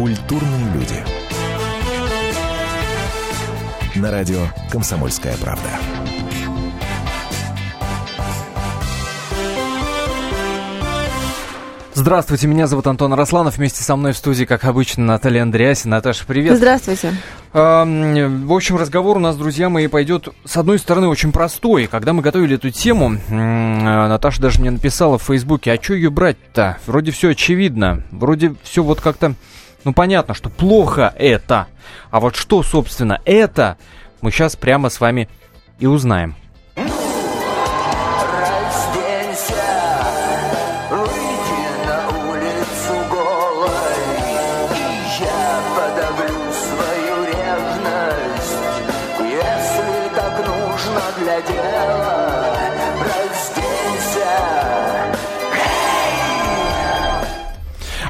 Культурные люди. На радио «Комсомольская правда». Здравствуйте, меня зовут Антон Росланов. Вместе со мной в студии, как обычно, Наталья Андреасин. Наташа, привет. Здравствуйте. В общем, разговор у нас, друзья мои, пойдет, с одной стороны, очень простой. Когда мы готовили эту тему, Наташа даже мне написала в Фейсбуке, а что ее брать-то? Вроде все очевидно. Вроде все вот как-то, ну, понятно, что плохо это. А вот что, собственно, это, мы сейчас прямо с вами и узнаем.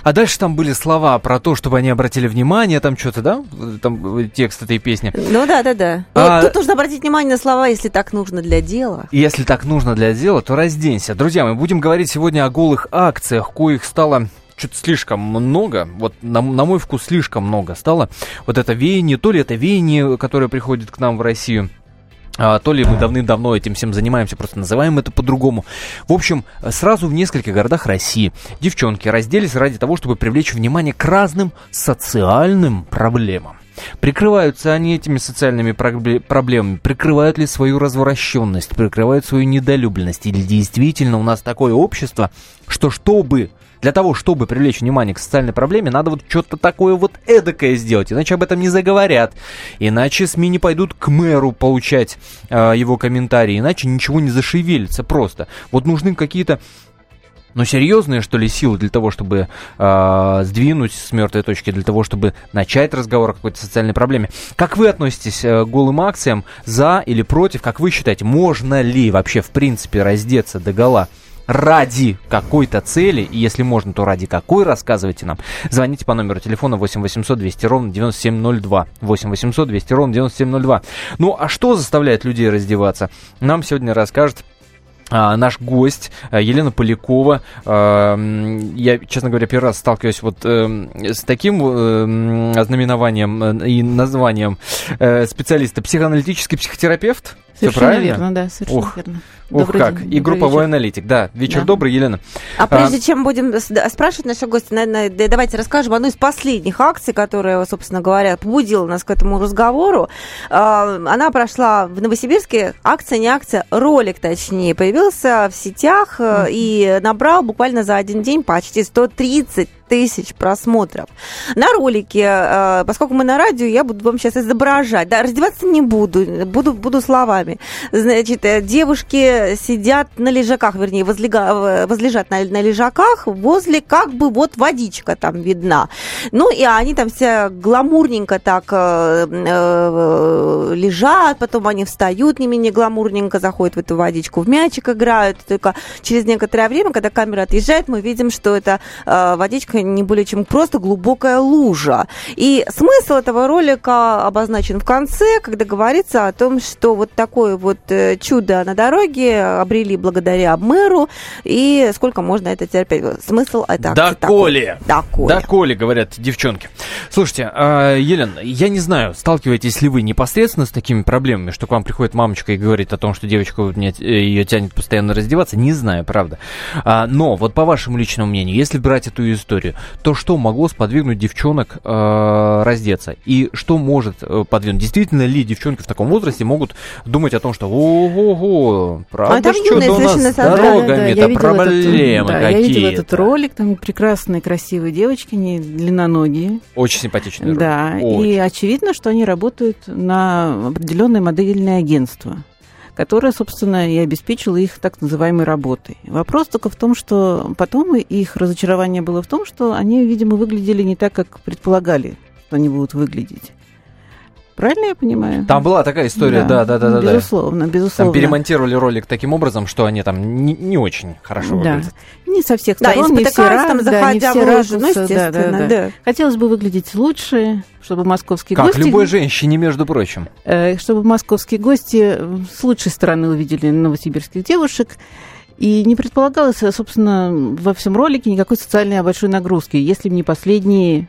А дальше там были слова про то, чтобы они обратили внимание, там что-то, да? Там текст этой песни. Ну да, да, да. А... тут нужно обратить внимание на слова, если так нужно для дела. Если так нужно для дела, то разденься. Друзья, мы будем говорить сегодня о голых акциях, коих стало что-то слишком много, вот на, на мой вкус слишком много стало. Вот это веяние, то ли это веяние, которое приходит к нам в Россию, то ли мы давным-давно этим всем занимаемся, просто называем это по-другому. В общем, сразу в нескольких городах России девчонки разделись ради того, чтобы привлечь внимание к разным социальным проблемам. Прикрываются они этими социальными проблемами, прикрывают ли свою развращенность, прикрывают свою недолюбленность, или действительно у нас такое общество, что чтобы для того, чтобы привлечь внимание к социальной проблеме, надо вот что-то такое вот эдакое сделать, иначе об этом не заговорят, иначе СМИ не пойдут к мэру получать э, его комментарии, иначе ничего не зашевелится просто. Вот нужны какие-то но ну, серьезные, что ли, силы для того, чтобы э, сдвинуть с мертвой точки, для того, чтобы начать разговор о какой-то социальной проблеме. Как вы относитесь э, к голым акциям? За или против? Как вы считаете, можно ли вообще, в принципе, раздеться до гола? Ради какой-то цели, и если можно, то ради какой, рассказывайте нам. Звоните по номеру телефона 8 800 200 ровно 9702. 8 800 200 ровно 9702. Ну, а что заставляет людей раздеваться? Нам сегодня расскажет а, наш гость а, Елена Полякова. А, я, честно говоря, первый раз сталкиваюсь вот э, с таким э, знаменованием э, и названием э, специалиста. Психоаналитический психотерапевт. Все правильно? верно, да, совершенно Ох. верно. Ух, как. День, и групповой вечер. аналитик. Да, вечер да. добрый, Елена. А, а прежде чем будем спрашивать наших гостей, наверное, давайте расскажем одну из последних акций, которая, собственно говоря, побудила нас к этому разговору. А, она прошла в Новосибирске. Акция, не акция, ролик, точнее, появился в сетях mm-hmm. и набрал буквально за один день почти 130 тысяч просмотров. На ролике, э, поскольку мы на радио, я буду вам сейчас изображать. Да, раздеваться не буду, буду, буду словами. Значит, э, девушки сидят на лежаках, вернее, возлега, возлежат на, на лежаках возле как бы вот водичка там видна. Ну, и они там все гламурненько так э, э, лежат, потом они встают не менее гламурненько, заходят в эту водичку, в мячик играют. Только через некоторое время, когда камера отъезжает, мы видим, что это э, водичка не более чем просто глубокая лужа. И смысл этого ролика обозначен в конце, когда говорится о том, что вот такое вот э, чудо на дороге обрели благодаря мэру, и сколько можно это терпеть. Смысл это Да коли! Да коли! Да коли, говорят девчонки. Слушайте, э, Елена, я не знаю, сталкиваетесь ли вы непосредственно с такими проблемами, что к вам приходит мамочка и говорит о том, что девочка вот, э, ее тянет постоянно раздеваться? Не знаю, правда. А, но вот по вашему личному мнению, если брать эту историю, то что могло сподвигнуть девчонок э, раздеться? И что может э, подвинуть? Действительно ли девчонки в таком возрасте могут думать о том, что ого-го, правда, а что у нас с дорогами, да, да, да. проблемы да, какие-то? Я видела этот ролик, там прекрасные, красивые девочки, они длинноногие. Очень симпатичные. Да, Очень. и очевидно, что они работают на определенное модельное агентство которая, собственно, и обеспечила их так называемой работой. Вопрос только в том, что потом их разочарование было в том, что они, видимо, выглядели не так, как предполагали, что они будут выглядеть. Правильно я понимаю? Там была такая история, да, да, да, да. Безусловно, да. безусловно. Там перемонтировали ролик таким образом, что они там не, не очень хорошо да. выглядят. Не со всех сторон, да, не все раз, там, да, не все ракурсы, ну, естественно, да, да, да. да. Хотелось бы выглядеть лучше, чтобы московские как гости... Как любой женщине, между прочим. Э, чтобы московские гости с лучшей стороны увидели новосибирских девушек. И не предполагалось, собственно, во всем ролике никакой социальной большой нагрузки, если бы не последние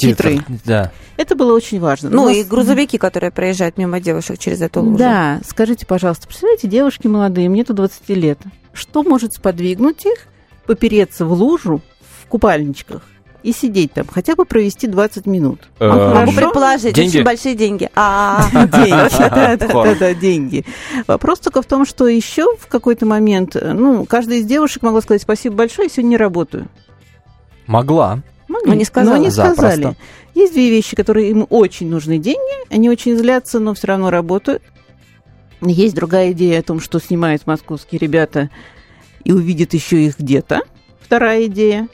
титры. Титр, Да. Это было очень важно. Ну, нас- и грузовики, которые проезжают мимо девушек через эту лужу. Да, скажите, пожалуйста, представляете, девушки молодые, мне тут 20 лет. Что может сподвигнуть их попереться в лужу в купальничках и сидеть там, хотя бы провести 20 минут? Э, Могу Хорошо? предположить, Деньги? очень большие деньги. А, Деньги, да, да, Хором. да, да, деньги. Вопрос только в том, что еще в какой-то момент, э, ну, каждая из девушек могла сказать спасибо большое, я сегодня не работаю. Могла. Могли, Но не сказала. Но не сказали. Запросто. Есть две вещи, которые им очень нужны деньги, они очень злятся, но все равно работают. Есть другая идея о том, что снимают московские ребята и увидят еще их где-то. Вторая идея,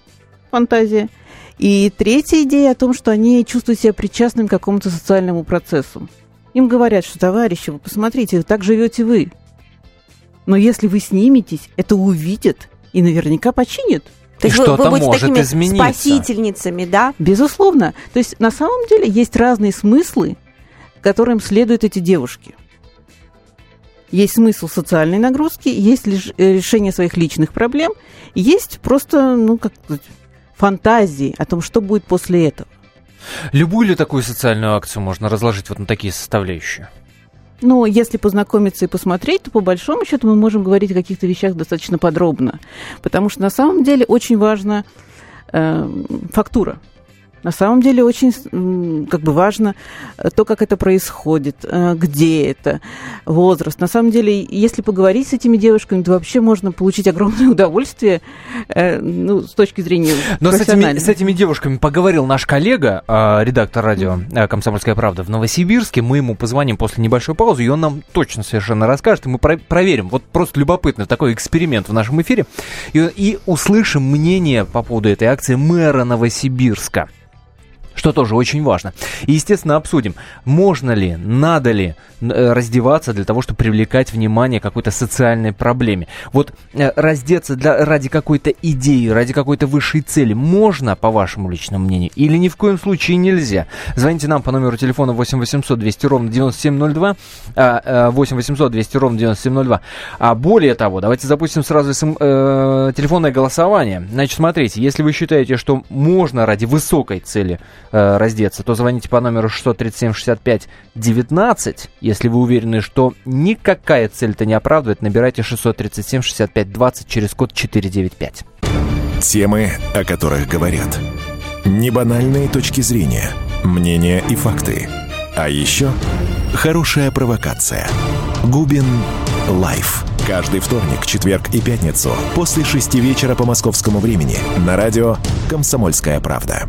фантазия. И третья идея о том, что они чувствуют себя причастными к какому-то социальному процессу. Им говорят, что, товарищи, вы посмотрите, так живете вы. Но если вы сниметесь, это увидят и наверняка починят. То есть И вы, вы что-то будете может такими измениться. спасительницами, да? Безусловно. То есть на самом деле есть разные смыслы, которым следуют эти девушки. Есть смысл социальной нагрузки, есть э, решение своих личных проблем, есть просто, ну, как фантазии о том, что будет после этого. Любую ли такую социальную акцию можно разложить вот на такие составляющие? Но если познакомиться и посмотреть, то по большому счету мы можем говорить о каких-то вещах достаточно подробно. Потому что на самом деле очень важна э, фактура. На самом деле очень как бы важно э, то, как это происходит, э, где это, возраст. На самом деле, если поговорить с этими девушками, то вообще можно получить огромное удовольствие э, ну, с точки зрения Но с этими, с этими девушками поговорил наш коллега, редактор радио «Комсомольская правда» в Новосибирске. Мы ему позвоним после небольшой паузы, и он нам точно совершенно расскажет, и мы про- проверим. Вот просто любопытно, такой эксперимент в нашем эфире. И, и услышим мнение по поводу этой акции мэра Новосибирска. Что тоже очень важно. И, естественно, обсудим, можно ли, надо ли э, раздеваться для того, чтобы привлекать внимание к какой-то социальной проблеме. Вот э, раздеться для, ради какой-то идеи, ради какой-то высшей цели можно, по вашему личному мнению, или ни в коем случае нельзя? Звоните нам по номеру телефона 8 800 200 ровно 9702, а, э, 8 800 200 ровно 9702. А более того, давайте запустим сразу СМ, э, телефонное голосование. Значит, смотрите, если вы считаете, что можно ради высокой цели э, раздеться, то звоните по номеру 637 65 19. Если вы уверены, что никакая цель-то не оправдывает, набирайте 637 65 20 через код 495. Темы, о которых говорят. Небанальные точки зрения, мнения и факты. А еще хорошая провокация. Губин Live. Каждый вторник, четверг и пятницу после шести вечера по московскому времени на радио «Комсомольская правда».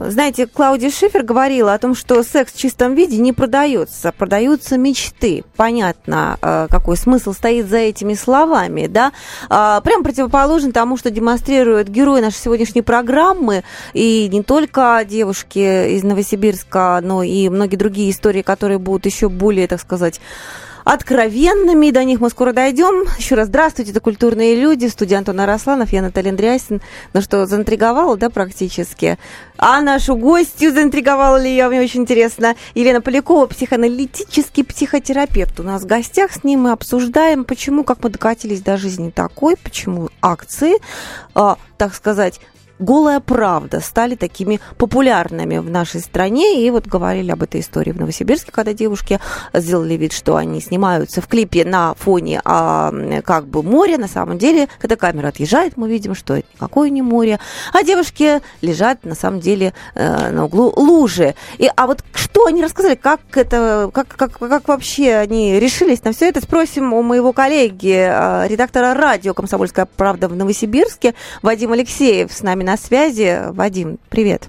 Знаете, Клаудия Шифер говорила о том, что секс в чистом виде не продается, продаются мечты. Понятно, э, какой смысл стоит за этими словами, да? А, Прям противоположен тому, что демонстрируют герои нашей сегодняшней программы, и не только девушки из Новосибирска, но и многие другие истории, которые будут еще более, так сказать, откровенными, до них мы скоро дойдем. Еще раз здравствуйте, это «Культурные люди», студия Антон Арасланов, я Наталья Андреасин. Ну что, заинтриговала, да, практически? А нашу гостью заинтриговала ли я, мне очень интересно. Елена Полякова, психоаналитический психотерапевт. У нас в гостях с ним мы обсуждаем, почему, как мы докатились до жизни такой, почему акции, а, так сказать, голая правда стали такими популярными в нашей стране. И вот говорили об этой истории в Новосибирске, когда девушки сделали вид, что они снимаются в клипе на фоне а, как бы моря. На самом деле, когда камера отъезжает, мы видим, что это никакое не море. А девушки лежат, на самом деле, э, на углу лужи. И, а вот что они рассказали, как это, как, как, как вообще они решились на все это, спросим у моего коллеги, э, редактора радио «Комсомольская правда» в Новосибирске, Вадим Алексеев с нами на связи. Вадим, привет.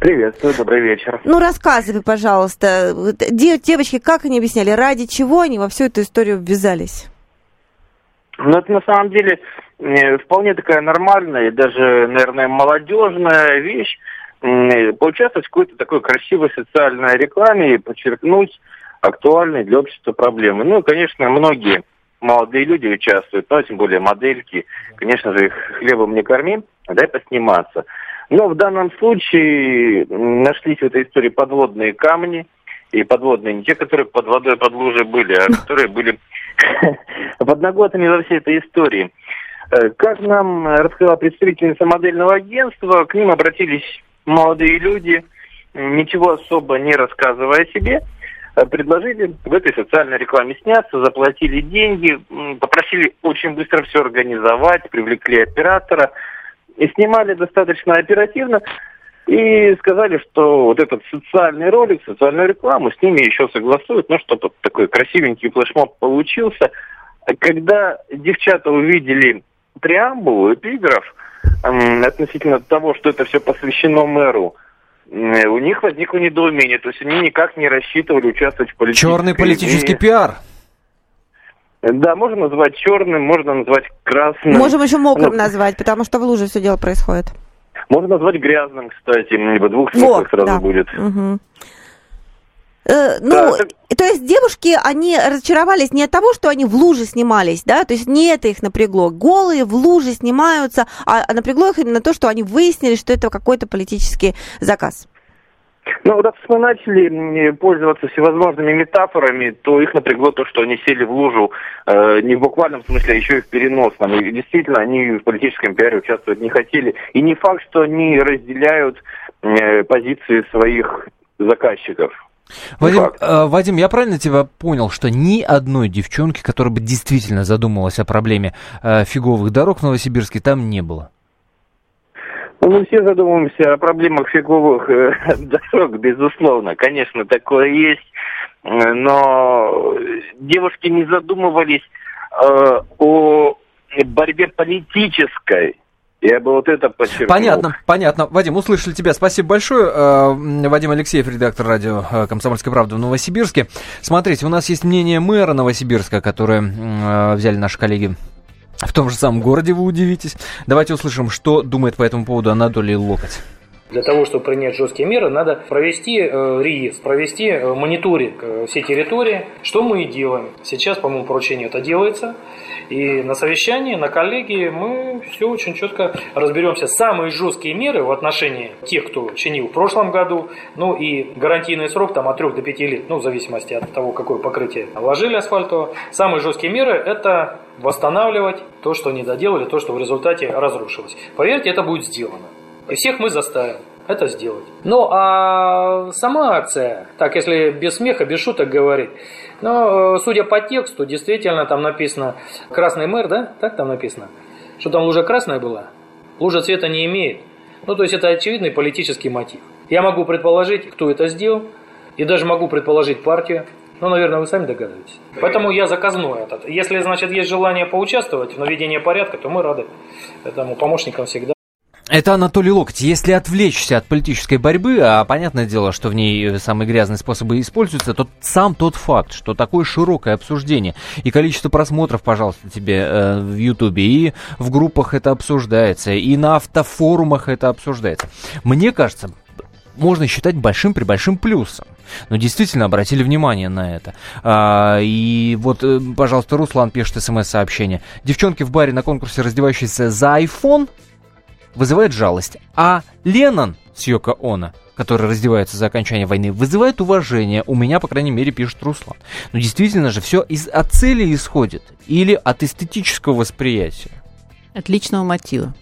Приветствую, добрый вечер. Ну, рассказывай, пожалуйста, девочки, как они объясняли, ради чего они во всю эту историю ввязались? Ну, это на самом деле э, вполне такая нормальная и даже, наверное, молодежная вещь. Поучаствовать в какой-то такой красивой социальной рекламе и подчеркнуть актуальные для общества проблемы. Ну, конечно, многие молодые люди участвуют, ну, а тем более модельки. Конечно же, их хлебом не корми. Дай посниматься. Но в данном случае нашлись в этой истории подводные камни, и подводные не те, которые под водой, под лужей были, а которые были подноготами во всей этой истории. Э, как нам рассказала представительница модельного агентства, к ним обратились молодые люди, ничего особо не рассказывая о себе, э, предложили в этой социальной рекламе сняться, заплатили деньги, попросили очень быстро все организовать, привлекли оператора и снимали достаточно оперативно. И сказали, что вот этот социальный ролик, социальную рекламу с ними еще согласуют, ну, чтобы такой красивенький флешмоб получился. Когда девчата увидели преамбулу, эпиграф, относительно того, что это все посвящено мэру, у них возникло недоумение. То есть они никак не рассчитывали участвовать в политической... Черный политический пиар. Да, можно назвать черным, можно назвать красным. Можем еще мокрым ну, назвать, потому что в луже все дело происходит. Можно назвать грязным, кстати, либо двух смыслах сразу да. будет. Угу. Э, ну, да, то есть девушки, они разочаровались не от того, что они в луже снимались, да, то есть не это их напрягло. Голые в луже снимаются, а, а напрягло их именно то, что они выяснили, что это какой-то политический заказ. Ну, раз мы начали пользоваться всевозможными метафорами, то их напрягло то, что они сели в лужу э, не в буквальном смысле, а еще и в переносном. И действительно, они в политическом пиаре участвовать не хотели. И не факт, что они разделяют э, позиции своих заказчиков. Вадим, э, Вадим, я правильно тебя понял, что ни одной девчонки, которая бы действительно задумалась о проблеме э, фиговых дорог в Новосибирске, там не было? Ну, мы все задумываемся о проблемах фиговых э, дорог, безусловно. Конечно, такое есть. Но девушки не задумывались э, о борьбе политической. Я бы вот это подчеркнул. Понятно, понятно. Вадим, услышали тебя. Спасибо большое. Э, Вадим Алексеев, редактор радио э, «Комсомольская правда» в Новосибирске. Смотрите, у нас есть мнение мэра Новосибирска, которое взяли наши коллеги в том же самом городе, вы удивитесь. Давайте услышим, что думает по этому поводу Анатолий Локоть. Для того, чтобы принять жесткие меры, надо провести э, реестр, провести э, мониторинг э, всей территории, что мы и делаем. Сейчас, по моему поручению, это делается. И на совещании, на коллегии мы все очень четко разберемся. Самые жесткие меры в отношении тех, кто чинил в прошлом году, ну и гарантийный срок там от 3 до 5 лет, ну в зависимости от того, какое покрытие вложили асфальтово. Самые жесткие меры это восстанавливать то, что не доделали, то, что в результате разрушилось. Поверьте, это будет сделано. И всех мы заставим это сделать. Ну, а сама акция, так, если без смеха, без шуток говорить, но, э, судя по тексту, действительно там написано «Красный мэр», да? Так там написано? Что там лужа красная была? Лужа цвета не имеет. Ну, то есть это очевидный политический мотив. Я могу предположить, кто это сделал, и даже могу предположить партию. Ну, наверное, вы сами догадываетесь. Поэтому я заказной этот. Если, значит, есть желание поучаствовать в наведении порядка, то мы рады этому помощникам всегда. Это Анатолий Локоть. Если отвлечься от политической борьбы, а понятное дело, что в ней самые грязные способы используются, то сам тот факт, что такое широкое обсуждение и количество просмотров, пожалуйста, тебе э, в Ютубе, и в группах это обсуждается, и на автофорумах это обсуждается. Мне кажется, можно считать большим при большим плюсом. Но действительно обратили внимание на это. А, и вот, э, пожалуйста, Руслан пишет смс-сообщение. Девчонки в баре на конкурсе, раздевающиеся за iPhone, вызывает жалость. А Леннон с Йоко Оно, который раздевается за окончание войны, вызывает уважение. У меня, по крайней мере, пишет Руслан. Но действительно же все из, от цели исходит или от эстетического восприятия. От личного мотива.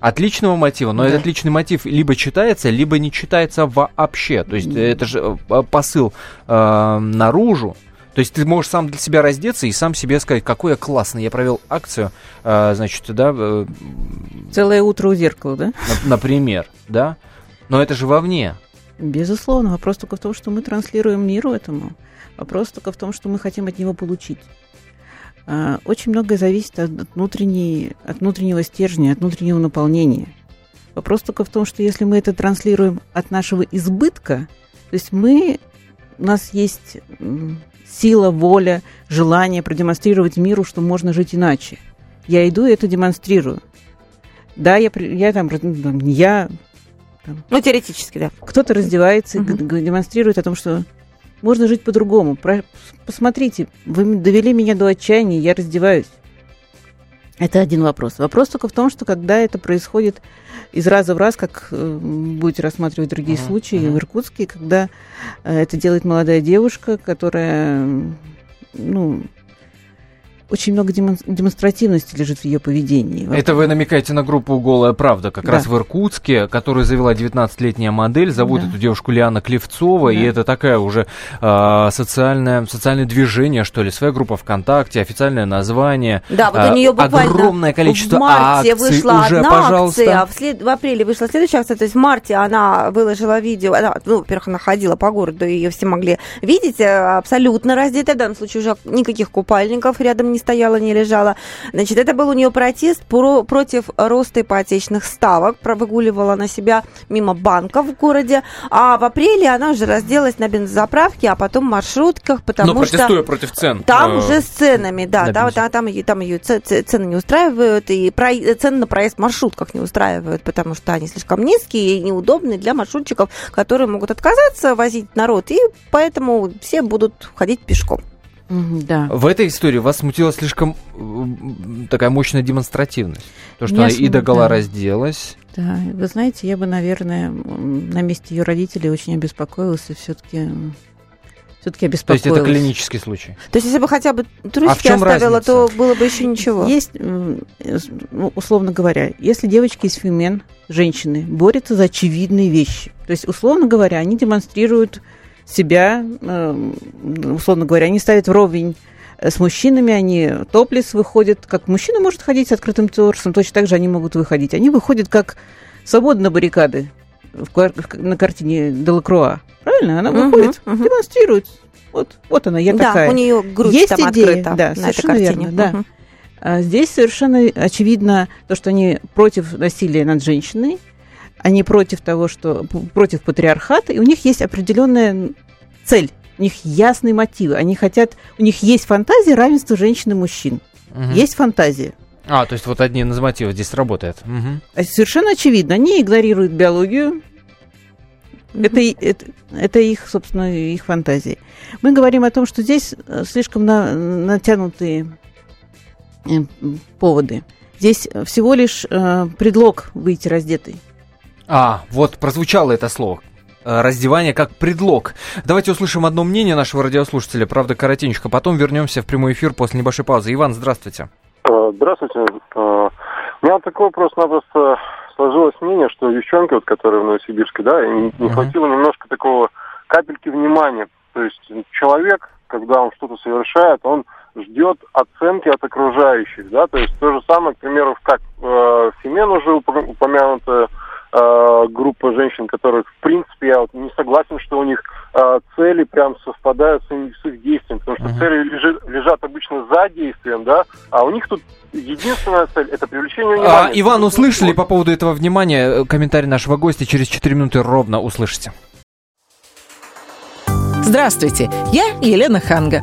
Отличного мотива, но да. этот личный мотив либо читается, либо не читается вообще. То есть это же э, посыл э, наружу, то есть ты можешь сам для себя раздеться и сам себе сказать, какой я классный. Я провел акцию, э, значит, да. Э, Целое утро у зеркала, да? Например, да. Но это же вовне. Безусловно. Вопрос только в том, что мы транслируем миру этому. Вопрос только в том, что мы хотим от него получить. А, очень многое зависит от, внутренней, от внутреннего стержня, от внутреннего наполнения. Вопрос только в том, что если мы это транслируем от нашего избытка, то есть мы, у нас есть сила, воля, желание продемонстрировать миру, что можно жить иначе. Я иду и это демонстрирую. Да, я, я там, я... Там, ну, теоретически, да. Кто-то раздевается, угу. демонстрирует о том, что можно жить по-другому. Посмотрите, вы довели меня до отчаяния, я раздеваюсь. Это один вопрос. Вопрос только в том, что когда это происходит из раза в раз, как э, будете рассматривать другие uh-huh, случаи uh-huh. в Иркутске, когда э, это делает молодая девушка, которая, ну, очень много демонстративности лежит в ее поведении. Это вы намекаете на группу «Голая правда», как да. раз в Иркутске, которую завела 19-летняя модель. Зовут да. эту девушку Лиана Клевцова, да. и это такая уже э, социальное, социальное движение, что ли, своя группа ВКонтакте, официальное название. Да, вот у нее буквально огромное количество в марте акций вышла уже, одна пожалуйста. акция, а в, след... в апреле вышла следующая акция, то есть в марте она выложила видео, она, ну, во-первых, она ходила по городу, ее все могли видеть, э, абсолютно раздетая, в данном случае уже никаких купальников рядом не стояла, не лежала. Значит, это был у нее протест про, против роста ипотечных ставок. Выгуливала на себя мимо банка в городе. А в апреле она уже разделась на бензозаправке, а потом в маршрутках, потому Но что... протестуя против цен. Там э, уже с ценами, да. на Там, там, ее- там ее цены не устраивают, и про- цены на проезд в маршрутках не устраивают, потому что они слишком низкие и неудобные для маршрутчиков, которые могут отказаться возить народ, и поэтому все будут ходить пешком. Да. В этой истории вас смутила слишком такая мощная демонстративность. То, что Меня она и догола да. разделась. Да, вы знаете, я бы, наверное, на месте ее родителей очень обеспокоилась и все-таки все-таки То есть обеспокоилась. это клинический случай. То есть, если бы хотя бы А трусики чем оставила, разница? то было бы еще ничего. Есть, ну, условно говоря, если девочки из фемен, женщины, борются за очевидные вещи, то есть, условно говоря, они демонстрируют себя, э, условно говоря, они ставят вровень с мужчинами, они топлес выходят, как мужчина может ходить с открытым торсом, точно так же они могут выходить. Они выходят как свободно баррикады на картине Делакруа. Правильно? Она выходит, мгм. демонстрирует. Вот, вот она, я да, такая. у нее грудь Есть там идея, открыта да, на этой картине. верно, да. А Здесь совершенно очевидно то, что они против насилия над женщиной, они против того, что против патриархата, и у них есть определенная цель, у них ясные мотивы, они хотят, у них есть фантазия равенства женщин и мужчин, Мгм. есть фантазия. А, то есть вот одни из мотивов здесь работает. А Совершенно очевидно, они игнорируют биологию, это, это, это их, собственно, их фантазии. Мы говорим о том, что здесь э, слишком на- натянутые э, поводы. Здесь всего лишь э, предлог выйти раздетой. А, вот прозвучало это слово. Э, Раздевание как предлог. Давайте услышим одно мнение нашего радиослушателя, правда, коротенько. Потом вернемся в прямой эфир после небольшой паузы. Иван, здравствуйте. Э, Здравствуйте. Э, У меня такой вопрос-напросто сложилось мнение, что девчонки, вот, которые в Новосибирске, да, им не Мгм. хватило немножко такого капельки внимания. То есть человек, когда он что-то совершает, он ждет оценки от окружающих, да, то есть то же самое, к примеру, как э, Фемен уже уп- упомянутая э, группа женщин, которых, в принципе, я вот не согласен, что у них э, цели прям совпадают с, с их действием, потому что цели лежи- лежат обычно за действием, да, а у них тут единственная цель – это привлечение внимания. А, Иван, услышали по поводу этого внимания э, комментарий нашего гостя? Через 4 минуты ровно услышите. Здравствуйте, я Елена Ханга.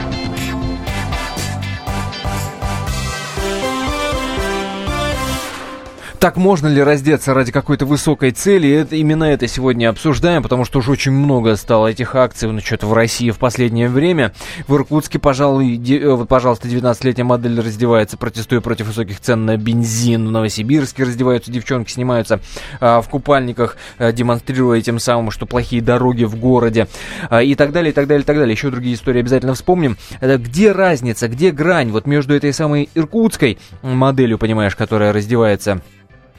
Так можно ли раздеться ради какой-то высокой цели? Это, именно это сегодня обсуждаем, потому что уже очень много стало этих акций ну, что-то в России в последнее время. В Иркутске, пожалуй, де- э, вот, пожалуйста, 19-летняя модель раздевается, протестуя против высоких цен на бензин. В Новосибирске раздеваются девчонки, снимаются а, в купальниках, а, демонстрируя тем самым, что плохие дороги в городе. А, и так далее, и так далее, и так далее. Еще другие истории обязательно вспомним. Это где разница, где грань вот между этой самой иркутской моделью, понимаешь, которая раздевается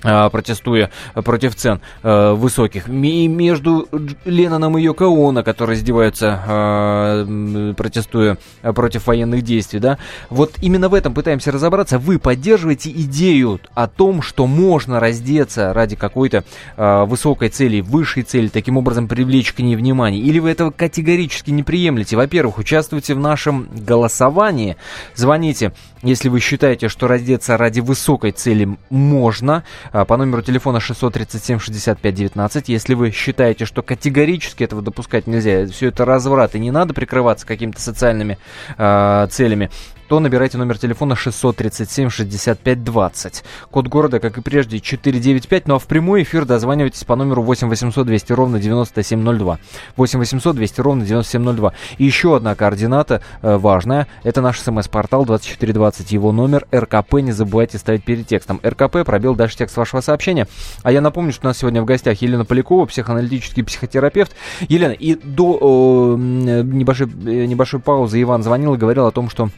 протестуя против цен э, высоких. И между Ленноном и Йоко Оно, которые издеваются, э, протестуя против военных действий, да, вот именно в этом пытаемся разобраться. Вы поддерживаете идею о том, что можно раздеться ради какой-то э, высокой цели, высшей цели, таким образом привлечь к ней внимание? Или вы этого категорически не приемлете? Во-первых, участвуйте в нашем голосовании. Звоните, если вы считаете, что раздеться ради высокой цели можно. А, по номеру телефона 637-65-19. Если вы считаете, что категорически этого допускать нельзя, все это разврат, и не надо прикрываться какими-то социальными э, целями, то набирайте номер телефона 637-65-20. Код города, как и прежде, 495. Ну а в прямой эфир дозванивайтесь по номеру 8 800 200 ровно 9702. 8 800 200 ровно 9702. И еще одна координата э, важная. Это наш смс-портал 2420. Его номер РКП. Не забывайте ставить перед текстом. РКП, пробел, дальше текст вашего сообщения. А я напомню, что у нас сегодня в гостях Елена Полякова, психоаналитический психотерапевт. Елена, и до э, небольшой, э, небольшой паузы Иван звонил и говорил о том, что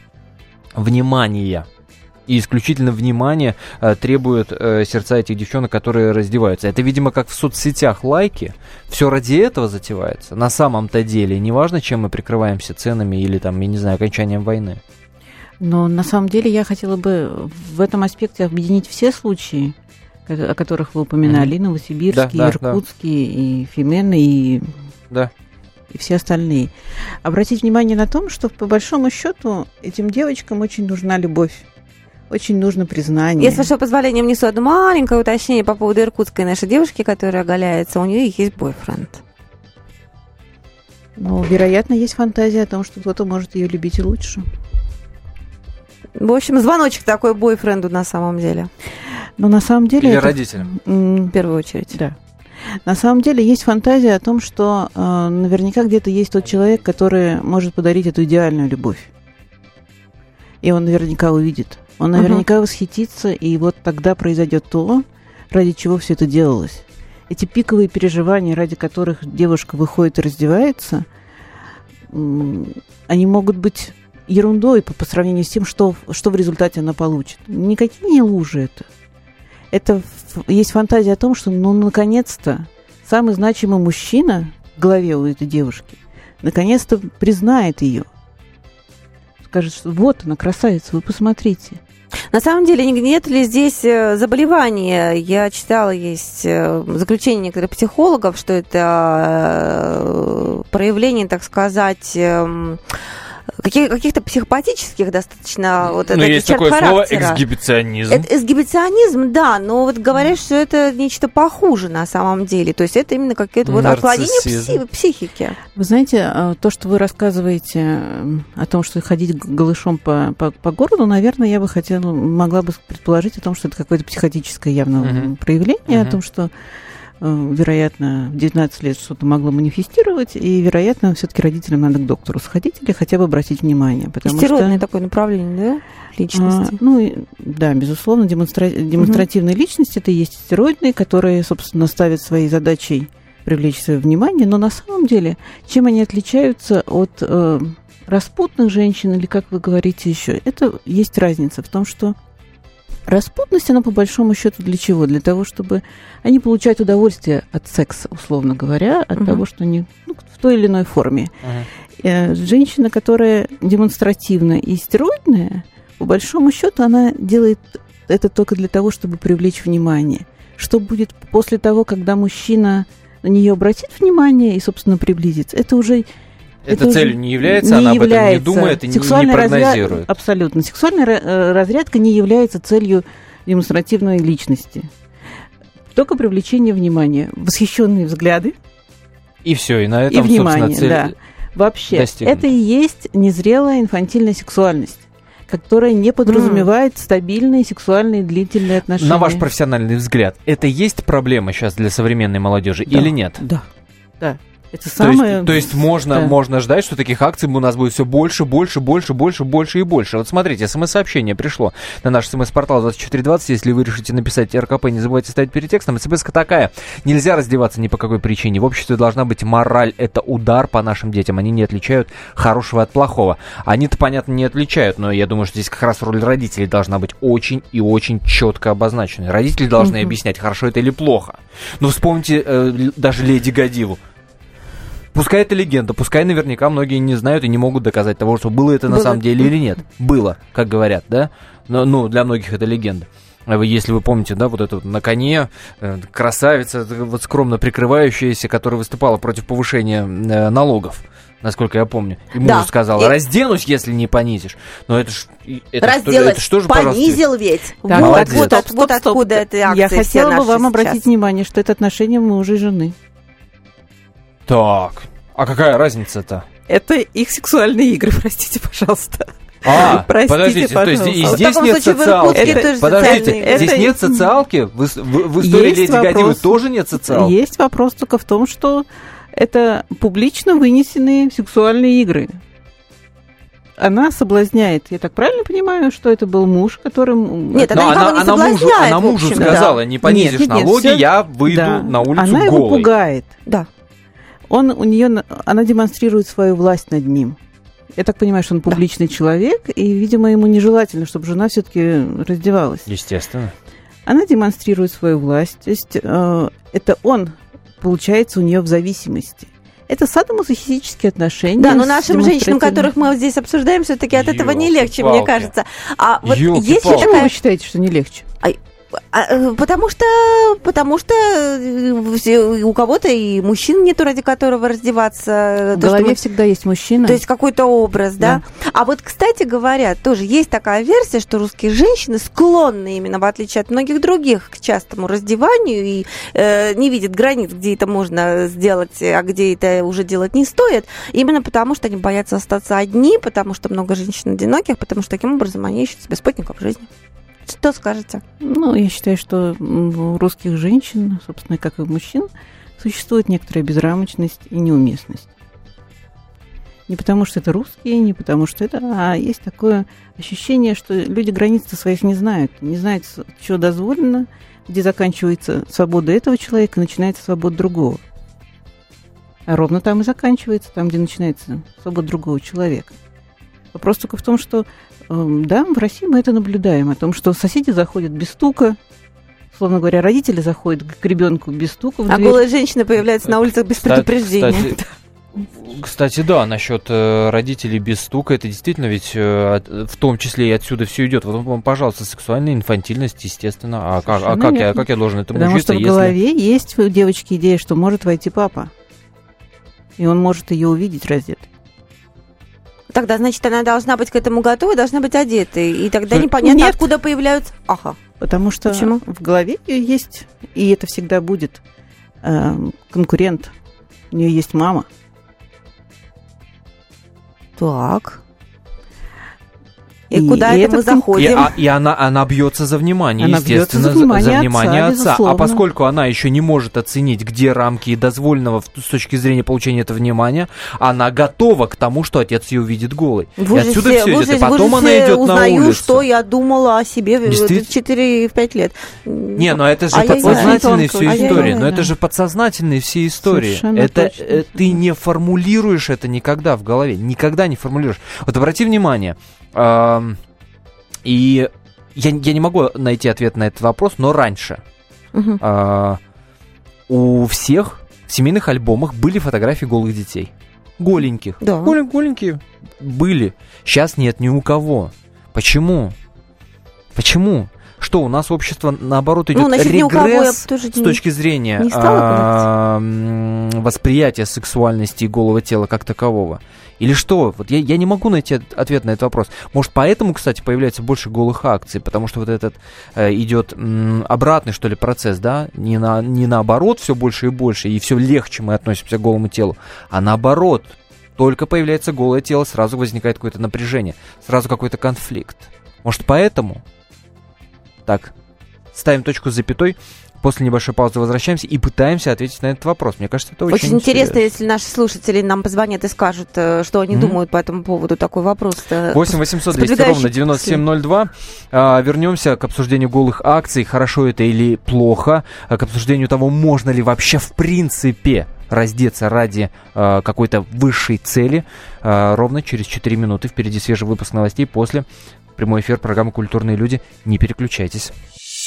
внимания. И исключительно внимание э, требуют э, сердца этих девчонок, которые раздеваются. Это, видимо, как в соцсетях лайки. Все ради этого затевается. На самом-то деле, неважно, чем мы прикрываемся ценами или, там, я не знаю, окончанием войны. Но на самом деле я хотела бы в этом аспекте объединить все случаи, о которых вы упоминали, mm-hmm. и Новосибирский, да, и да, Иркутский, да. и Фимен, и да и все остальные. Обратить внимание на том, что по большому счету этим девочкам очень нужна любовь. Очень нужно признание. Я, с вашего позволения, внесу одно маленькое уточнение по поводу иркутской нашей девушки, которая оголяется. У нее есть бойфренд. Ну, вероятно, есть фантазия о том, что кто-то может ее любить и лучше. В общем, звоночек такой бойфренду на самом деле. Но на самом деле... Или это... родителям. В первую очередь. Да. На самом деле есть фантазия о том, что э, наверняка где-то есть тот человек, который может подарить эту идеальную любовь. И он наверняка увидит. Он наверняка uh-huh. восхитится, и вот тогда произойдет то, ради чего все это делалось. Эти пиковые переживания, ради которых девушка выходит и раздевается, они могут быть ерундой по, по сравнению с тем, что, что в результате она получит. Никакие не лужи это это есть фантазия о том, что, ну, наконец-то, самый значимый мужчина в голове у этой девушки, наконец-то признает ее. Скажет, что вот она, красавица, вы посмотрите. На самом деле, нет ли здесь э, заболевания? Я читала, есть э, заключение некоторых психологов, что это э, проявление, так сказать, эм, каких, каких-то психопатических достаточно вот ну, есть такое характера. слово эксгибиционизм. Это эксгибиционизм, да, но вот говорят, что это нечто похуже на самом деле. То есть это именно какое-то вот отклонение пси- психики. Вы знаете, а, то, что вы рассказываете о том, что ходить голышом по, по, по городу, наверное, я бы хотела, могла бы предположить о том, что это какое-то психотическое явно uh-huh. проявление, uh-huh. о том, что Э, вероятно, в 19 лет что-то могло манифестировать, и, вероятно, все-таки родителям надо к доктору сходить или хотя бы обратить внимание. Потому Истеродное что... такое направление, да? Личности. А, ну, да, безусловно, демонстра... демонстративные угу. личности это и есть стероидные, которые, собственно, ставят своей задачей привлечь свое внимание, но на самом деле, чем они отличаются от э, распутных женщин или, как вы говорите еще, это есть разница в том, что Распутность, она по большому счету для чего? Для того, чтобы они получают удовольствие от секса, условно говоря, от uh-huh. того, что они ну, в той или иной форме. Uh-huh. Женщина, которая демонстративная и стероидная, по большому счету, она делает это только для того, чтобы привлечь внимание. Что будет после того, когда мужчина на нее обратит внимание и, собственно, приблизится? Это уже это, это целью не является, не она является. об этом не думает и Сексуальный не прогнозирует. Разряд, абсолютно. Сексуальная э, разрядка не является целью демонстративной личности. Только привлечение внимания, восхищенные взгляды. И все, и на этом, и внимание, цель да. Вообще, достигнута. это и есть незрелая инфантильная сексуальность которая не подразумевает mm. стабильные сексуальные длительные отношения. На ваш профессиональный взгляд, это есть проблема сейчас для современной молодежи да, или нет? Да, да. Это То самое... есть, то есть можно, да. можно ждать, что таких акций у нас будет все больше, больше, больше, больше, больше и больше. Вот смотрите, смс-сообщение пришло на наш смс-портал 2420. Если вы решите написать РКП, не забывайте ставить перед текстом. смс такая. Нельзя раздеваться ни по какой причине. В обществе должна быть мораль. Это удар по нашим детям. Они не отличают хорошего от плохого. Они-то, понятно, не отличают, но я думаю, что здесь как раз роль родителей должна быть очень и очень четко обозначена. Родители должны Мгм. объяснять, хорошо это или плохо. Ну, вспомните э, даже Леди Годиву. Пускай это легенда, пускай наверняка многие не знают и не могут доказать того, что было это на Было. самом деле или нет. Было, как говорят, да? Но, ну, для многих это легенда. А Если вы помните, да, вот эту вот на коне, э, красавица, э, вот скромно прикрывающаяся, которая выступала против повышения э, налогов, насколько я помню. И мужу Да. сказала, И- разденусь, если не понизишь. Но это ж... Это что- Разделать, это что же, понизил ведь. Так, вот, молодец. вот, вот стоп, стоп. откуда эта акция Я хотела бы вам сейчас. обратить внимание, что это отношение мужа и жены. Так, а какая разница-то? Это их сексуальные игры, простите, пожалуйста. А, Простите, подождите, то есть и пожалуйста. Здесь нет случае социалки. Это- Подождите, игры. здесь Это- нет социалки? В, в- в истории Есть Леди вопрос. тоже нет социалки? Есть вопрос только в том, что это публично вынесенные сексуальные игры. Она соблазняет, я так правильно понимаю, что это был муж, которым... Нет, она она, не она мужу, она мужу общем, да. сказала, не понизишь Нет, нет, нет, налоги, всё- я выйду Да. на улицу Она его голой. пугает. Да. Он у нее, она демонстрирует свою власть над ним. Я так понимаю, что он публичный человек, и, видимо, ему нежелательно, чтобы жена все-таки раздевалась. Естественно. Она демонстрирует свою власть. То есть э, это он, получается, у нее в зависимости. Это садомазохистические отношения. Да, но нашим женщинам, которых мы вот здесь обсуждаем, все-таки от этого не легче, мне Ёлки-палки. кажется. А вот Ёлки-палки. есть ли Почему такая вы считаете, что не легче? А, потому что, потому что э, у кого-то и мужчин нету, ради которого раздеваться. В То, голове мы- всегда есть мужчина. То есть какой-то образ, да? А вот, кстати говоря, тоже есть такая версия, что русские женщины склонны именно, в отличие от многих других, к частому раздеванию и э, не видят границ, где это можно сделать, а где это уже делать не стоит, именно потому что они боятся остаться одни, потому что много женщин одиноких, потому что таким образом они ищут себе спутников жизни. Что скажете? Ну, я считаю, что у русских женщин, собственно, как и у мужчин, существует некоторая безрамочность и неуместность. Не потому, что это русские, не потому, что это... А есть такое ощущение, что люди границ своих не знают. Не знают, что дозволено, где заканчивается свобода этого человека, начинается свобода другого. А ровно там и заканчивается, там, где начинается свобода другого человека. Вопрос только в том, что Эм, Да, в России мы это наблюдаем, о том, что соседи заходят без стука, условно говоря, родители заходят к ребенку без стука в А дверь. голые женщины появляются на улицах без Кстати- предупреждения. Кстати, кстати, да, насчет э, родителей без стука, это действительно ведь э, в том числе и отсюда все идет. Вот вам, пожалуйста, сексуальная инфантильность, естественно. А как, а как, я, как я должен этому Потому учиться, что в если... голове есть у девочки идея, что может войти папа. И он может ее увидеть раздетой. Тогда, значит, она должна быть к этому готова, должна быть одетой. И тогда Слушай, непонятно, нет. откуда появляются... Ага. Потому что Почему? в голове ее есть, и это всегда будет эм, конкурент. У нее есть мама. Так. И, И куда это мы кон- И, заходим? а- и она, она бьется за внимание, Она естественно, за внимание внимание отца, отца. А поскольку она еще не может оценить, где рамки дозволенного в- с точки зрения получения этого внимания, она готова к тому, что отец ее увидит голой. В и отсюда в все идет. И потом она идет на узнаю, улицу. что я думала о себе в Действительно? 4-5 лет. Не, но это же Ай-яй-яй. подсознательные все истории. Но это же подсознательные все истории. Совершенно это точно. э, ты не формулируешь это никогда в голове. Никогда не формулируешь. Вот обрати внимание. И я, я не могу найти ответ на этот вопрос, но раньше а, у всех в семейных альбомах были фотографии голых детей. Голеньких. Да. Голе- голенькие были. Сейчас нет ни у кого. Почему? Почему? Что, у нас общество, наоборот, идет Ну, кого регресс тоже с точки зрения а, восприятия сексуальности и голого тела как такового? Или что? Вот я, я не могу найти от- ответ на этот вопрос. Может, поэтому, кстати, появляется больше голых акций, потому что вот этот э, идет м, обратный, что ли, процесс, да? Не, на, не наоборот все больше и больше, и все легче мы относимся к голому телу, а наоборот. Только появляется голое тело, сразу возникает какое-то напряжение, сразу какой-то конфликт. Может, поэтому? Так, ставим точку с запятой. После небольшой паузы возвращаемся и пытаемся ответить на этот вопрос. Мне кажется, это очень, Очень интересно, если наши слушатели нам позвонят и скажут, э, что они Мгм. думают по этому поводу. Такой вопрос. э, 8 800 с 200 продвигающей ровно 9702. А, вернемся к обсуждению голых акций. Хорошо это или плохо. А, к обсуждению того, можно ли вообще в принципе раздеться ради а, какой-то высшей цели. А, ровно через 4 минуты. Впереди свежий выпуск новостей. После прямой эфир программы «Культурные люди». Не переключайтесь.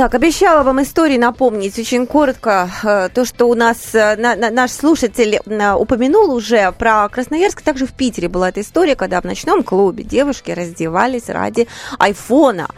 Так, обещала вам истории напомнить очень коротко э, то, что у нас э, на- на- наш слушатель э, упомянул уже про Красноярск. Также в Питере была эта история, когда в ночном клубе девушки раздевались ради айфона.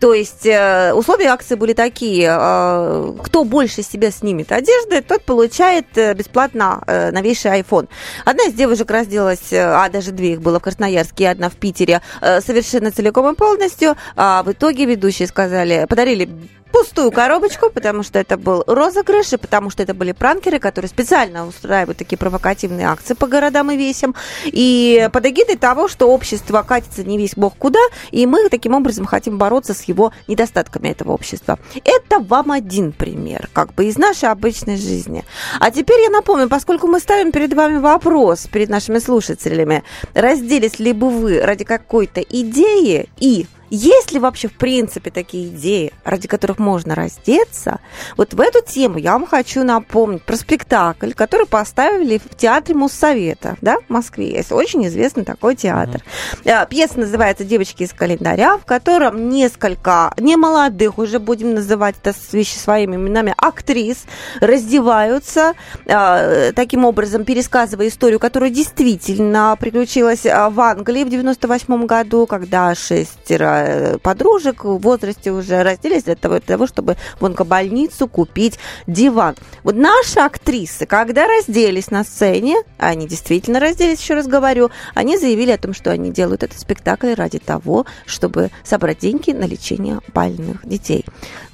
То есть условия акции были такие. Кто больше себе снимет одежды, тот получает бесплатно новейший iPhone. Одна из девушек разделась, а даже две их было в Красноярске и одна в Питере, совершенно целиком и полностью. А в итоге ведущие сказали, подарили пустую коробочку, потому что это был розыгрыш, и потому что это были пранкеры, которые специально устраивают такие провокативные акции по городам и весям. И под эгидой того, что общество катится не весь бог куда, и мы таким образом хотим бороться с его недостатками этого общества. Это вам один пример, как бы из нашей обычной жизни. А теперь я напомню, поскольку мы ставим перед вами вопрос, перед нашими слушателями, разделись ли бы вы ради какой-то идеи и есть ли вообще в принципе такие идеи, ради которых можно раздеться? Вот в эту тему я вам хочу напомнить про спектакль, который поставили в театре Моссовета, да, в Москве. Есть очень известный такой театр. Э, Пьеса называется «Девочки из календаря», в котором несколько немолодых, уже будем называть это вещи своими именами, актрис раздеваются, э, таким образом пересказывая историю, которая действительно приключилась э, в Англии в 98 году, когда шестеро э, подружек в возрасте уже разделись для того, для того чтобы в онкобольницу купить диван. Вот наши актрисы, когда разделись на сцене, они действительно разделись, еще раз говорю, они заявили о том, что они делают этот спектакль ради того, чтобы собрать деньги на лечение больных детей.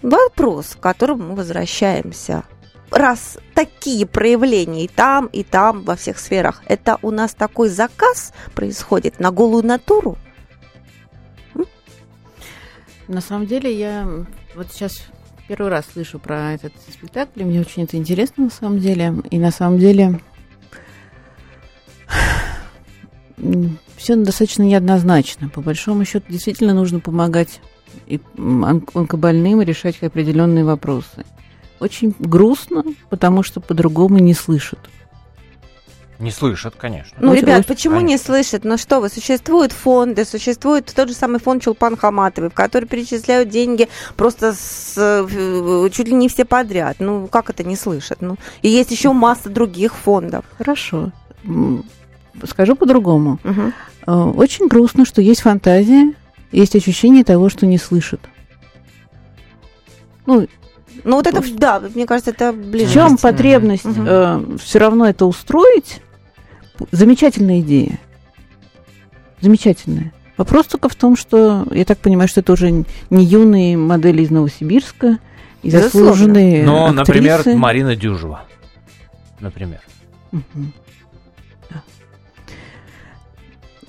Вопрос, к которому мы возвращаемся. Раз такие проявления и там, и там, во всех сферах, это у нас такой заказ происходит на голую натуру? На самом деле я вот сейчас первый раз слышу про этот спектакль, мне очень это интересно на самом деле. И на самом деле все достаточно неоднозначно. По большому счету действительно нужно помогать и онкобольным решать определенные вопросы. Очень грустно, потому что по-другому не слышат. Не слышат, конечно. Ну, ребят, почему Конечно. не слышат? Ну что вы, существуют фонды, существует тот же самый фонд Чулпан Хаматовой, в который перечисляют деньги просто с, э, чуть ли не все подряд. Ну, как это не слышат? Ну, и есть еще масса других фондов. Хорошо. Скажу по-другому. Э, Очень грустно, что есть фантазия, есть ощущение того, что не слышат. Ну, Ну, вот это, да, мне кажется, это ближе. в чем потребность Мгм. все равно это устроить? Замечательная идея. Замечательная. Вопрос только в том, что я так понимаю, что это уже не юные модели из Новосибирска, и заслуженные Но, Ну, например, актрисы. Марина Дюжева. Например. Да.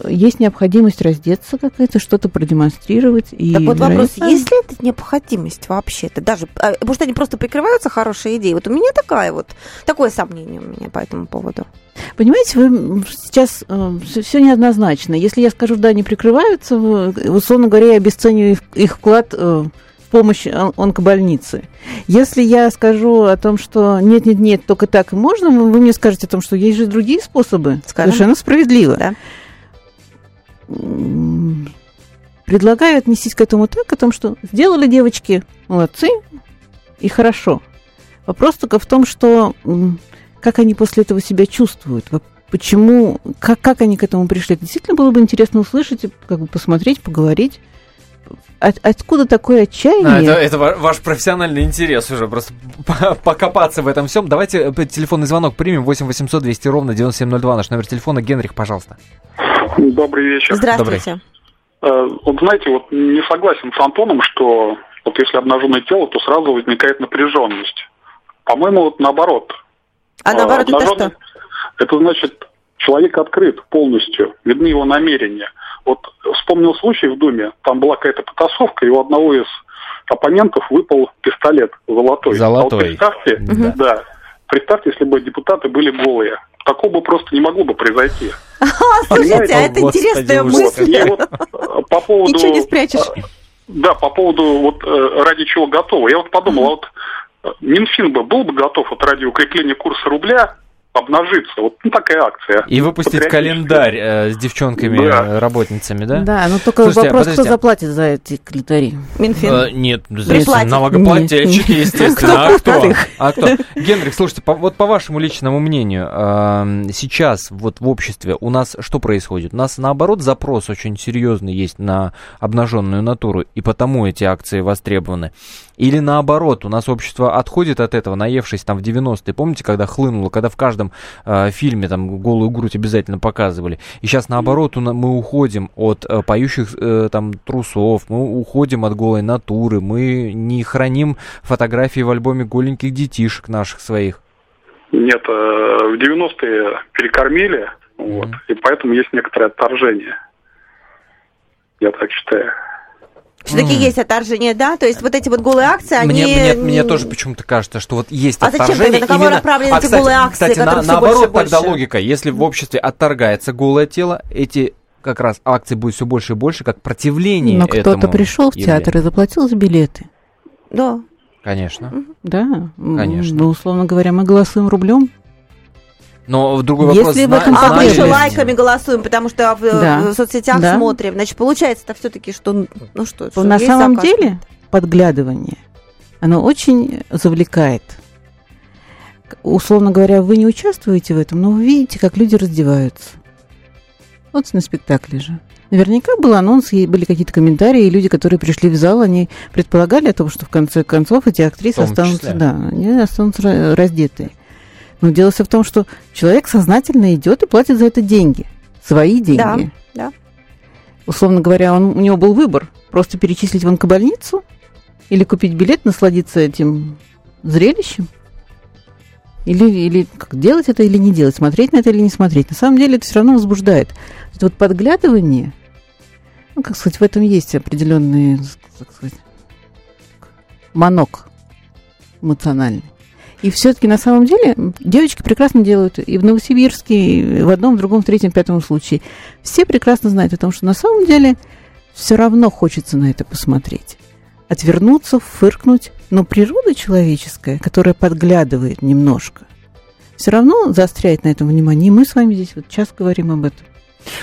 Есть необходимость раздеться какая-то, что-то продемонстрировать. И Так вот вопрос, вероятно, есть ли это необходимость вообще-то? Даже, а, может, они просто прикрываются хорошей идеей? Вот у меня такая вот, такое сомнение у меня по этому поводу. Понимаете, вы сейчас все неоднозначно. Если я скажу, да, они прикрываются, условно говоря, я обесцениваю их, их вклад э, в помощь он- онкобольнице. Если я скажу о том, что нет-нет-нет, только так и можно, вы вы мне скажете о том, что есть же другие способы. Скажем. Совершенно справедливо. Да. Предлагаю отнестись к этому так, о том, что сделали девочки, молодцы, и хорошо. Вопрос только в том, что как они после этого себя чувствуют, почему, как, как они к этому пришли. Это действительно было бы интересно услышать, и как бы посмотреть, поговорить. От- откуда такое отчаяние? А, это, это ва- ваш профессиональный интерес уже, просто по- покопаться в этом всем. Давайте э, телефонный звонок примем, 8 800 200 ровно 9702, наш номер телефона. Генрих, пожалуйста. Добрый вечер. Здравствуйте. Э, Вот знаете, вот не согласен с Антоном, что вот если обнаженное тело, то сразу возникает напряженность. По-моему, вот наоборот. А наоборот, это обнаженное- что? Это значит, человек открыт полностью, видны его намерения. Вот вспомнил случай в Думе, там была какая-то потасовка, и у одного из оппонентов выпал пистолет золотой. А вот Золотой. представьте, Мгм. да, представьте, если бы депутаты были голые. Такого бы просто не могло бы произойти. А, слушайте, а это интересная мысль. Э, по поводу... Ничего не спрячешь. э, Да, по поводу вот э, ради чего готовы. Я вот подумал, а вот Минфин бы был бы готов вот ради укрепления курса рубля обнажиться. Вот ну, такая акция. И выпустить календарь э, с девчонками, Да. э, работницами, да? Да, но только Слушайте, а вопрос, кто подождите. заплатит за эти календари. Минфин. Э, нет, Приплатит. налогоплательщики, Нет. естественно. А кто? А кто? Генрих, слушайте, по- вот по вашему личному мнению, эм, сейчас вот в обществе у нас что происходит? У нас наоборот запрос очень серьезный есть на обнаженную натуру, и потому эти акции востребованы. Или наоборот, у нас общество отходит от этого, наевшись там в 90-е. Помните, когда хлынуло, когда в каждом э, фильме там голую грудь обязательно показывали. И сейчас наоборот у мы уходим от э, поющих э, там трусов, мы уходим от голой натуры, мы не храним фотографии в альбоме голеньких детишек наших своих. Нет, э, в 90-е перекормили, вот, и поэтому есть некоторое отторжение. Я так считаю. Все-таки есть отторжение, да? То есть вот эти вот голые акции, они... Мне, мне, мне тоже почему-то кажется, что вот есть А зачем отторжение. тогда? На кого именно- направлены А, эти кстати, голые акции, Кстати, на- наоборот больше и тогда больше? логика. Если в обществе отторгается голое тело, эти как раз акций будет все больше и больше, как противление Но кто-то пришел в театр и заплатил за билеты. Да. Конечно. Да, Конечно. Ну, условно говоря, мы голосуем рублем. Но другой Если вопрос, в зна- этом А мы еще лайками голосуем, потому что в, Да. в соцсетях Да. смотрим. Значит, получается-то все-таки, что... Ну что, что На самом заказ. деле подглядывание, оно очень завлекает. Условно говоря, вы не участвуете в этом, но вы видите, как люди раздеваются. Вот на спектакле же. Наверняка был анонс, и были какие-то комментарии, и люди, которые пришли в зал, они предполагали о том, что в конце концов эти актрисы В останутся, числе. да, они останутся ра- раздетые. Но дело все в том, что человек сознательно идет и платит за это деньги. Свои деньги. Да, да. Условно говоря, он, у него был выбор. Просто перечислить в онкобольницу или купить билет, насладиться этим зрелищем. Или, или как, делать это или не делать, смотреть на это или не смотреть. На самом деле это все равно возбуждает. Это вот подглядывание, ну, как сказать, в этом есть определенный, так сказать, манок эмоциональный. И все-таки на самом деле девочки прекрасно делают и в Новосибирске, и в одном, в другом, в третьем, пятом случае. Все прекрасно знают о том, что на самом деле все равно хочется на это посмотреть. Отвернуться, фыркнуть, но природа человеческая, которая подглядывает немножко, все равно заостряет на этом внимание. И мы с вами здесь вот час говорим об этом.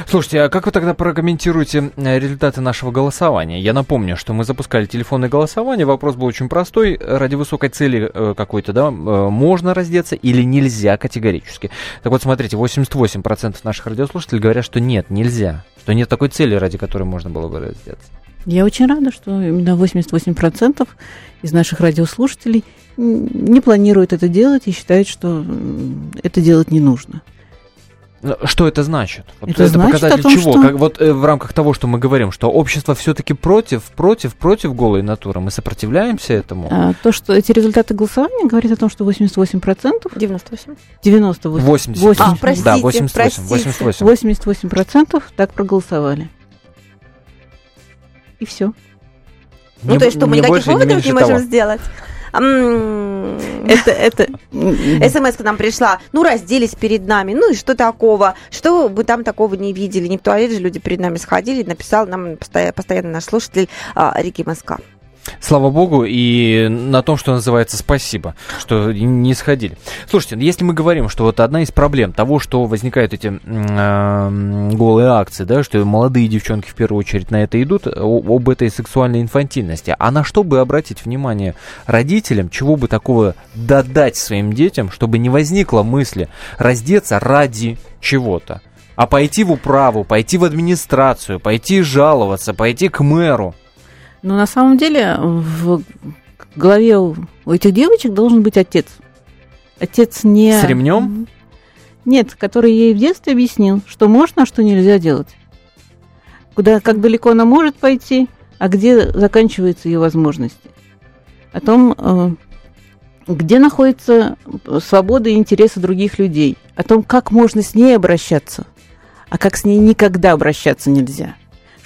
Слушайте, а как вы тогда прокомментируете э, результаты нашего голосования? Я напомню, что мы запускали телефонное голосование. Вопрос был очень простой. Ради высокой цели э, какой-то, да, э, можно раздеться или нельзя категорически. Так вот, смотрите, 88% наших радиослушателей говорят, что нет, нельзя. Что нет такой цели, ради которой можно было бы раздеться. Я очень рада, что именно 88% из наших радиослушателей не планируют это делать и считают, что это делать не нужно. Ну, Что это значит? Вот Это значит показатель о том, чего? что- Как, вот э, в рамках того, что мы говорим, что общество все-таки против, против, против голой натуры. Мы сопротивляемся этому. А то, что эти результаты голосования говорят о том, что 88%, 98. 98, 80. 80, А, простите, да, 88, простите. 88. 88% так проголосовали. И все. Ну, Ни- то есть, что мы ни никаких выводов меньше не можем того. сделать? Это, это... СМС к нам пришла. Ну, разделись перед нами. Ну и что такого? Что вы там такого не видели? Не в туалет же люди перед нами сходили. Написал нам постоя- постоянно наш слушатель а, Рики Моска. Слава богу, и на том, что называется спасибо, что не сходили. Слушайте, если мы говорим, что вот одна из проблем того, что возникают эти э, голые акции, да, что молодые девчонки в первую очередь на это идут, об этой сексуальной инфантильности, а на что бы обратить внимание родителям, чего бы такого додать своим детям, чтобы не возникло мысли раздеться ради чего-то, а пойти в управу, пойти в администрацию, пойти жаловаться, пойти к мэру. Но на самом деле в голове у этих девочек должен быть отец. Отец не... С ремнем? Нет, который ей в детстве объяснил, что можно, а что нельзя делать. Куда, как далеко она может пойти, а где заканчиваются ее возможности. О том, э, где находится свобода и интересы других людей. О том, как можно с ней обращаться, а как с ней никогда обращаться нельзя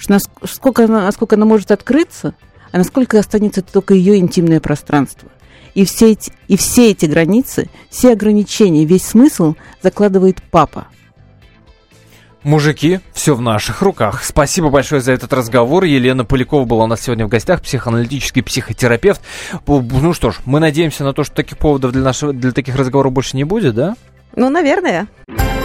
что насколько она, насколько она может открыться, а насколько останется только ее интимное пространство. И все, эти, и все эти границы, все ограничения, весь смысл закладывает папа. Мужики, все в наших руках. Спасибо большое за этот разговор. Елена Полякова была у нас сегодня в гостях, психоаналитический психотерапевт. Ну что ж, мы надеемся на то, что таких поводов для, нашего, для таких разговоров больше не будет, да? Ну, наверное.